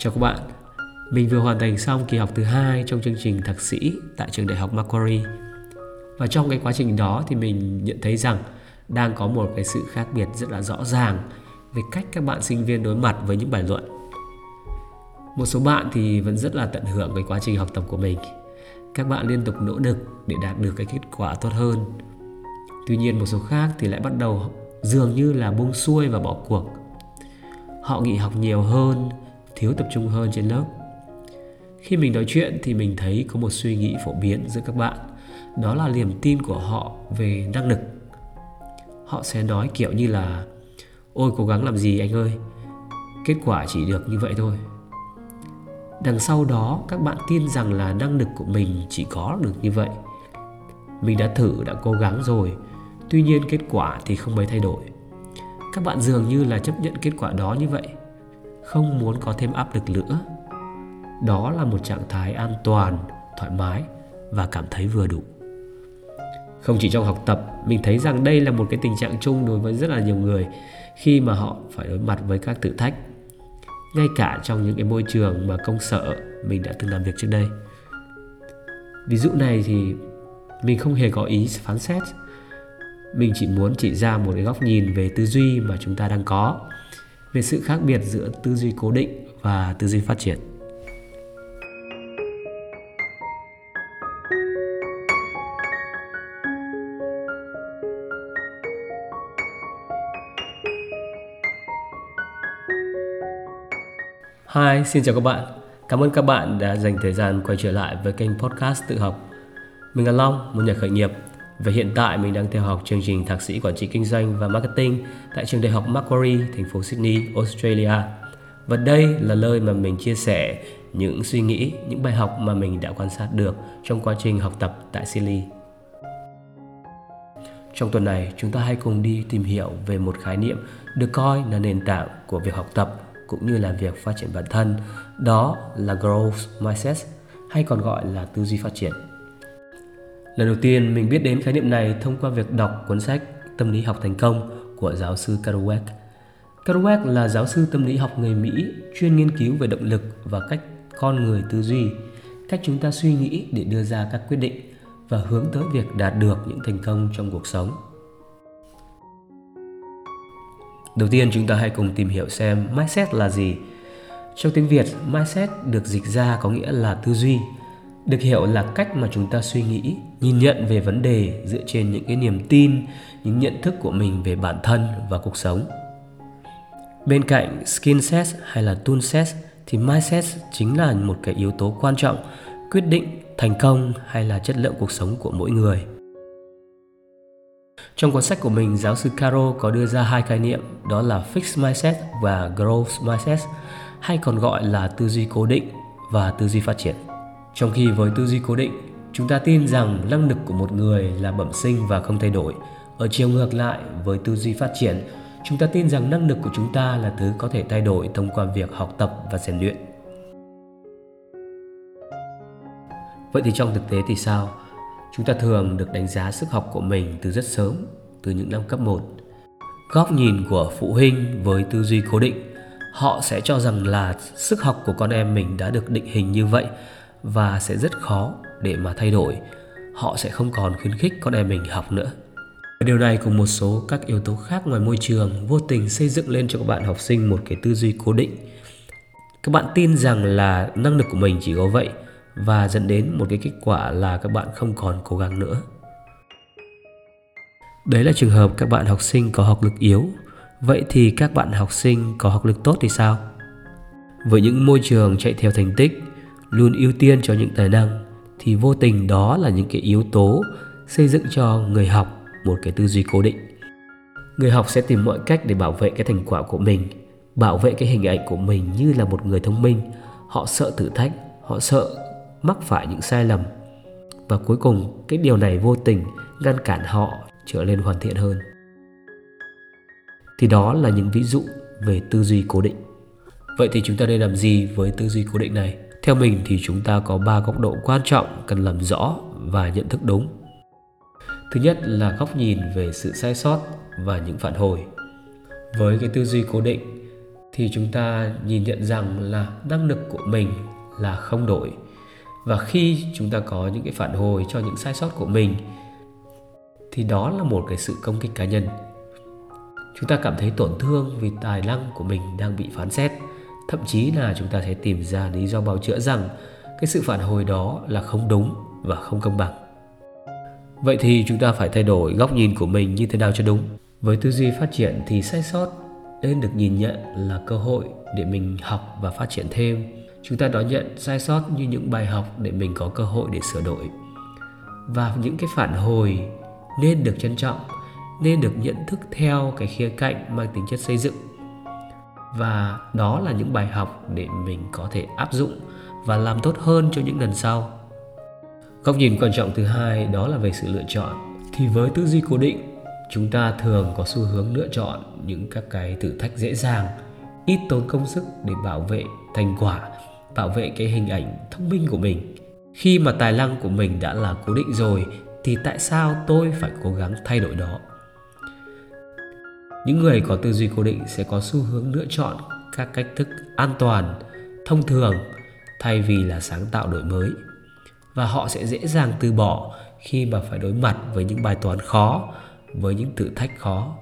Chào các bạn, mình vừa hoàn thành xong kỳ học thứ hai trong chương trình thạc sĩ tại trường đại học Macquarie. Và trong cái quá trình đó thì mình nhận thấy rằng đang có một cái sự khác biệt rất là rõ ràng về cách các bạn sinh viên đối mặt với những bài luận. Một số bạn thì vẫn rất là tận hưởng cái quá trình học tập của mình. Các bạn liên tục nỗ lực để đạt được cái kết quả tốt hơn. Tuy nhiên một số khác thì lại bắt đầu dường như là buông xuôi và bỏ cuộc. Họ nghỉ học nhiều hơn, thiếu tập trung hơn trên lớp. Khi mình nói chuyện thì mình thấy có một suy nghĩ phổ biến giữa các bạn. Đó là niềm tin của họ về năng lực. Họ sẽ nói kiểu như là, ôi, cố gắng làm gì anh ơi? Kết quả chỉ được như vậy thôi. Đằng sau đó, các bạn tin rằng là năng lực của mình chỉ có được như vậy. Mình đã thử, đã cố gắng rồi. Tuy nhiên kết quả thì không mấy thay đổi. Các bạn dường như là chấp nhận kết quả đó như vậy không muốn có thêm áp lực nữa. Đó là một trạng thái an toàn, thoải mái và cảm thấy vừa đủ. Không chỉ trong học tập, mình thấy rằng đây là một cái tình trạng chung đối với rất là nhiều người khi mà họ phải đối mặt với các thử thách. Ngay cả trong những cái môi trường mà công sở mình đã từng làm việc trước đây. Ví dụ này thì mình không hề có ý phán xét. Mình chỉ muốn chỉ ra một cái góc nhìn về tư duy mà chúng ta đang có về sự khác biệt giữa tư duy cố định và tư duy phát triển Hi, xin chào các bạn. Cảm ơn các bạn đã dành thời gian quay trở lại với kênh podcast tự học. Mình là Long, một nhà khởi nghiệp và hiện tại mình đang theo học chương trình thạc sĩ quản trị kinh doanh và marketing tại trường đại học Macquarie, thành phố Sydney, Australia. Và đây là nơi mà mình chia sẻ những suy nghĩ, những bài học mà mình đã quan sát được trong quá trình học tập tại Sydney. Trong tuần này, chúng ta hãy cùng đi tìm hiểu về một khái niệm được coi là nền tảng của việc học tập cũng như là việc phát triển bản thân, đó là growth mindset hay còn gọi là tư duy phát triển. Lần đầu tiên mình biết đến khái niệm này thông qua việc đọc cuốn sách Tâm lý học thành công của giáo sư Kerouac. Kerouac là giáo sư tâm lý học người Mỹ chuyên nghiên cứu về động lực và cách con người tư duy, cách chúng ta suy nghĩ để đưa ra các quyết định và hướng tới việc đạt được những thành công trong cuộc sống. Đầu tiên chúng ta hãy cùng tìm hiểu xem mindset là gì. Trong tiếng Việt, mindset được dịch ra có nghĩa là tư duy, được hiểu là cách mà chúng ta suy nghĩ, nhìn nhận về vấn đề dựa trên những cái niềm tin, những nhận thức của mình về bản thân và cuộc sống. Bên cạnh skin set hay là tool set thì mindset chính là một cái yếu tố quan trọng quyết định thành công hay là chất lượng cuộc sống của mỗi người. Trong cuốn sách của mình, giáo sư Caro có đưa ra hai khái niệm đó là fixed mindset và growth mindset hay còn gọi là tư duy cố định và tư duy phát triển. Trong khi với tư duy cố định, chúng ta tin rằng năng lực của một người là bẩm sinh và không thay đổi. Ở chiều ngược lại, với tư duy phát triển, chúng ta tin rằng năng lực của chúng ta là thứ có thể thay đổi thông qua việc học tập và rèn luyện. Vậy thì trong thực tế thì sao? Chúng ta thường được đánh giá sức học của mình từ rất sớm, từ những năm cấp 1. Góc nhìn của phụ huynh với tư duy cố định, họ sẽ cho rằng là sức học của con em mình đã được định hình như vậy và sẽ rất khó để mà thay đổi. Họ sẽ không còn khuyến khích con em mình học nữa. Điều này cùng một số các yếu tố khác ngoài môi trường vô tình xây dựng lên cho các bạn học sinh một cái tư duy cố định. Các bạn tin rằng là năng lực của mình chỉ có vậy và dẫn đến một cái kết quả là các bạn không còn cố gắng nữa. Đấy là trường hợp các bạn học sinh có học lực yếu. Vậy thì các bạn học sinh có học lực tốt thì sao? Với những môi trường chạy theo thành tích, luôn ưu tiên cho những tài năng thì vô tình đó là những cái yếu tố xây dựng cho người học một cái tư duy cố định. Người học sẽ tìm mọi cách để bảo vệ cái thành quả của mình, bảo vệ cái hình ảnh của mình như là một người thông minh. Họ sợ thử thách, họ sợ mắc phải những sai lầm và cuối cùng cái điều này vô tình ngăn cản họ trở nên hoàn thiện hơn thì đó là những ví dụ về tư duy cố định vậy thì chúng ta nên làm gì với tư duy cố định này theo mình thì chúng ta có ba góc độ quan trọng cần làm rõ và nhận thức đúng. Thứ nhất là góc nhìn về sự sai sót và những phản hồi. Với cái tư duy cố định thì chúng ta nhìn nhận rằng là năng lực của mình là không đổi. Và khi chúng ta có những cái phản hồi cho những sai sót của mình, thì đó là một cái sự công kích cá nhân. Chúng ta cảm thấy tổn thương vì tài năng của mình đang bị phán xét thậm chí là chúng ta sẽ tìm ra lý do bào chữa rằng cái sự phản hồi đó là không đúng và không công bằng. Vậy thì chúng ta phải thay đổi góc nhìn của mình như thế nào cho đúng? Với tư duy phát triển thì sai sót nên được nhìn nhận là cơ hội để mình học và phát triển thêm. Chúng ta đón nhận sai sót như những bài học để mình có cơ hội để sửa đổi. Và những cái phản hồi nên được trân trọng, nên được nhận thức theo cái khía cạnh mang tính chất xây dựng và đó là những bài học để mình có thể áp dụng và làm tốt hơn cho những lần sau. Góc nhìn quan trọng thứ hai đó là về sự lựa chọn. Thì với tư duy cố định, chúng ta thường có xu hướng lựa chọn những các cái thử thách dễ dàng, ít tốn công sức để bảo vệ thành quả, bảo vệ cái hình ảnh thông minh của mình. Khi mà tài năng của mình đã là cố định rồi, thì tại sao tôi phải cố gắng thay đổi đó? Những người có tư duy cố định sẽ có xu hướng lựa chọn các cách thức an toàn, thông thường, thay vì là sáng tạo đổi mới. Và họ sẽ dễ dàng từ bỏ khi mà phải đối mặt với những bài toán khó, với những thử thách khó.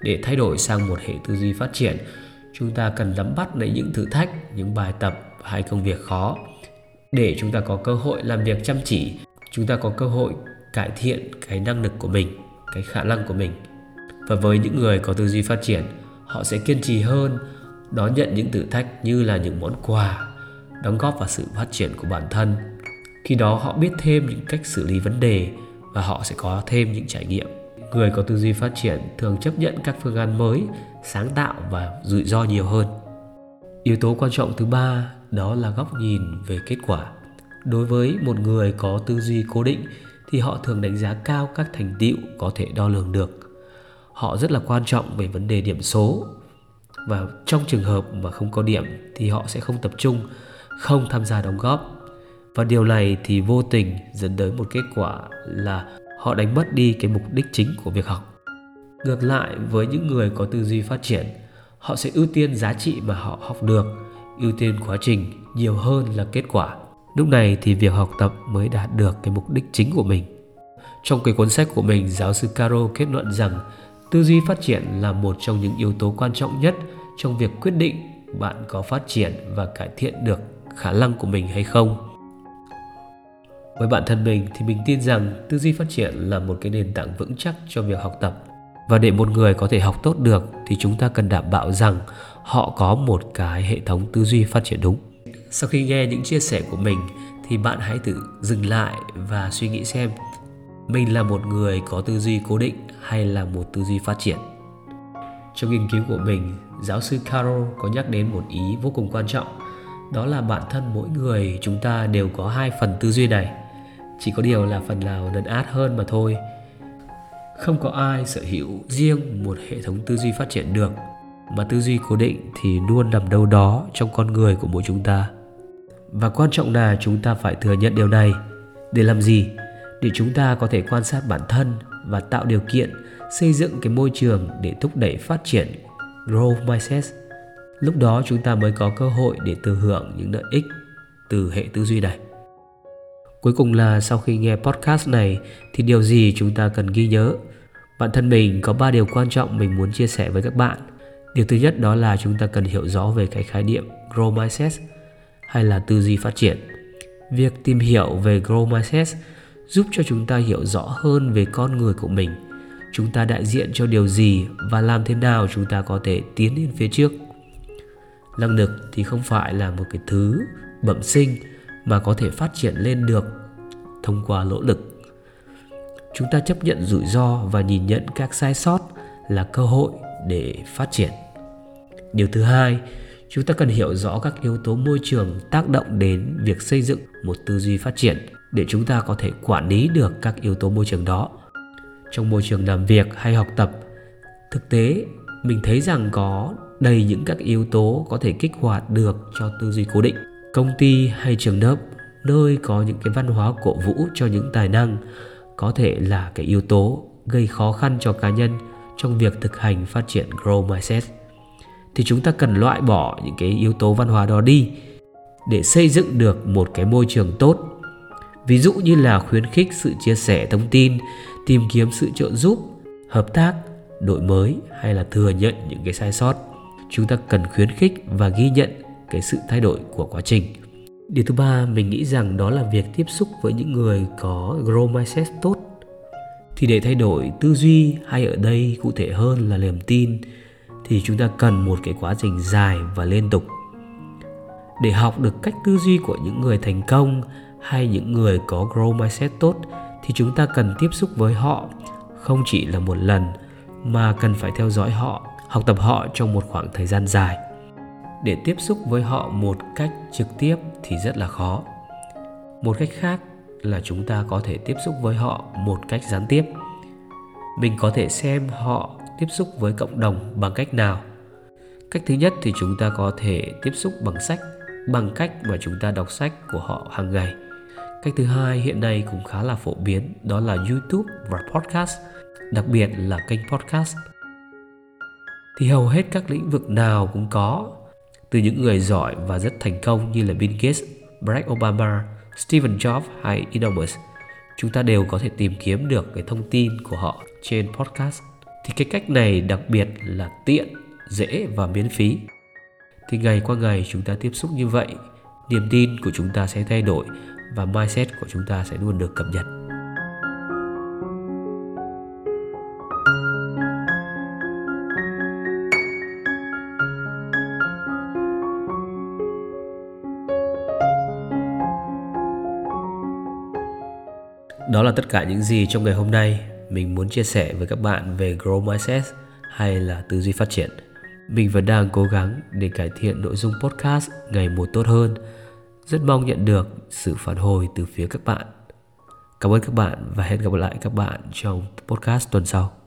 Để thay đổi sang một hệ tư duy phát triển, chúng ta cần nắm bắt lấy những thử thách, những bài tập hay công việc khó. Để chúng ta có cơ hội làm việc chăm chỉ, chúng ta có cơ hội cải thiện cái năng lực của mình, cái khả năng của mình và với những người có tư duy phát triển, họ sẽ kiên trì hơn, đón nhận những thử thách như là những món quà, đóng góp vào sự phát triển của bản thân. Khi đó họ biết thêm những cách xử lý vấn đề và họ sẽ có thêm những trải nghiệm. Người có tư duy phát triển thường chấp nhận các phương án mới, sáng tạo và rủi ro nhiều hơn. Yếu tố quan trọng thứ ba đó là góc nhìn về kết quả. Đối với một người có tư duy cố định thì họ thường đánh giá cao các thành tựu có thể đo lường được họ rất là quan trọng về vấn đề điểm số. Và trong trường hợp mà không có điểm thì họ sẽ không tập trung, không tham gia đóng góp. Và điều này thì vô tình dẫn tới một kết quả là họ đánh mất đi cái mục đích chính của việc học. Ngược lại, với những người có tư duy phát triển, họ sẽ ưu tiên giá trị mà họ học được, ưu tiên quá trình nhiều hơn là kết quả. Lúc này thì việc học tập mới đạt được cái mục đích chính của mình. Trong cái cuốn sách của mình, giáo sư caro kết luận rằng tư duy phát triển là một trong những yếu tố quan trọng nhất trong việc quyết định bạn có phát triển và cải thiện được khả năng của mình hay không. Với bản thân mình thì mình tin rằng tư duy phát triển là một cái nền tảng vững chắc cho việc học tập. Và để một người có thể học tốt được thì chúng ta cần đảm bảo rằng họ có một cái hệ thống tư duy phát triển đúng. Sau khi nghe những chia sẻ của mình thì bạn hãy tự dừng lại và suy nghĩ xem mình là một người có tư duy cố định hay là một tư duy phát triển? Trong nghiên cứu của mình, giáo sư carol có nhắc đến một ý vô cùng quan trọng, đó là bản thân mỗi người chúng ta đều có hai phần tư duy này. Chỉ có điều là phần nào lấn át hơn mà thôi. Không có ai sở hữu riêng một hệ thống tư duy phát triển được, mà tư duy cố định thì luôn nằm đâu đó trong con người của mỗi chúng ta. Và quan trọng là chúng ta phải thừa nhận điều này. Để làm gì? Để chúng ta có thể quan sát bản thân và tạo điều kiện xây dựng cái môi trường để thúc đẩy phát triển growth mindset. Lúc đó chúng ta mới có cơ hội để thừa hưởng những lợi ích từ hệ tư duy này. Cuối cùng là sau khi nghe podcast này, thì điều gì chúng ta cần ghi nhớ? Bản thân mình có ba điều quan trọng mình muốn chia sẻ với các bạn. Điều thứ nhất đó là chúng ta cần hiểu rõ về cái khái niệm grow mindset hay là tư duy phát triển. Việc tìm hiểu về grow mindset giúp cho chúng ta hiểu rõ hơn về con người của mình. Chúng ta đại diện cho điều gì và làm thế nào chúng ta có thể tiến lên phía trước? Năng lực thì không phải là một cái thứ bẩm sinh mà có thể phát triển lên được thông qua nỗ lực. Chúng ta chấp nhận rủi ro và nhìn nhận các sai sót là cơ hội để phát triển. Điều thứ hai chúng ta cần hiểu rõ các yếu tố môi trường tác động đến việc xây dựng một tư duy phát triển để chúng ta có thể quản lý được các yếu tố môi trường đó. Trong môi trường làm việc hay học tập, thực tế mình thấy rằng có đầy những các yếu tố có thể kích hoạt được cho tư duy cố định. Công ty hay trường lớp, nơi có những cái văn hóa cổ vũ cho những tài năng, có thể là cái yếu tố gây khó khăn cho cá nhân trong việc thực hành phát triển grow mindset thì chúng ta cần loại bỏ những cái yếu tố văn hóa đó đi để xây dựng được một cái môi trường tốt. Ví dụ như là khuyến khích sự chia sẻ thông tin, tìm kiếm sự trợ giúp, hợp tác, đổi mới hay là thừa nhận những cái sai sót. Chúng ta cần khuyến khích và ghi nhận cái sự thay đổi của quá trình. Điều thứ ba, mình nghĩ rằng đó là việc tiếp xúc với những người có grow mindset tốt. Thì để thay đổi tư duy hay ở đây cụ thể hơn là niềm tin thì chúng ta cần một cái quá trình dài và liên tục. Để học được cách tư duy của những người thành công hay những người có grow mindset tốt thì chúng ta cần tiếp xúc với họ, không chỉ là một lần mà cần phải theo dõi họ, học tập họ trong một khoảng thời gian dài. Để tiếp xúc với họ một cách trực tiếp thì rất là khó. Một cách khác là chúng ta có thể tiếp xúc với họ một cách gián tiếp. Mình có thể xem họ tiếp xúc với cộng đồng bằng cách nào? Cách thứ nhất thì chúng ta có thể tiếp xúc bằng sách bằng cách mà chúng ta đọc sách của họ hàng ngày. Cách thứ hai hiện nay cũng khá là phổ biến đó là youtube và podcast đặc biệt là kênh podcast. Thì hầu hết các lĩnh vực nào cũng có từ những người giỏi và rất thành công như là Bill Gates, Barack Obama, steven Jobs hay Elon Musk chúng ta đều có thể tìm kiếm được cái thông tin của họ trên podcast thì cái cách này đặc biệt là tiện, dễ và miễn phí. Thì ngày qua ngày chúng ta tiếp xúc như vậy, niềm tin của chúng ta sẽ thay đổi và mindset của chúng ta sẽ luôn được cập nhật. Đó là tất cả những gì trong ngày hôm nay mình muốn chia sẻ với các bạn về Grow Mindset hay là tư duy phát triển. Mình vẫn đang cố gắng để cải thiện nội dung podcast ngày một tốt hơn. Rất mong nhận được sự phản hồi từ phía các bạn. Cảm ơn các bạn và hẹn gặp lại các bạn trong podcast tuần sau.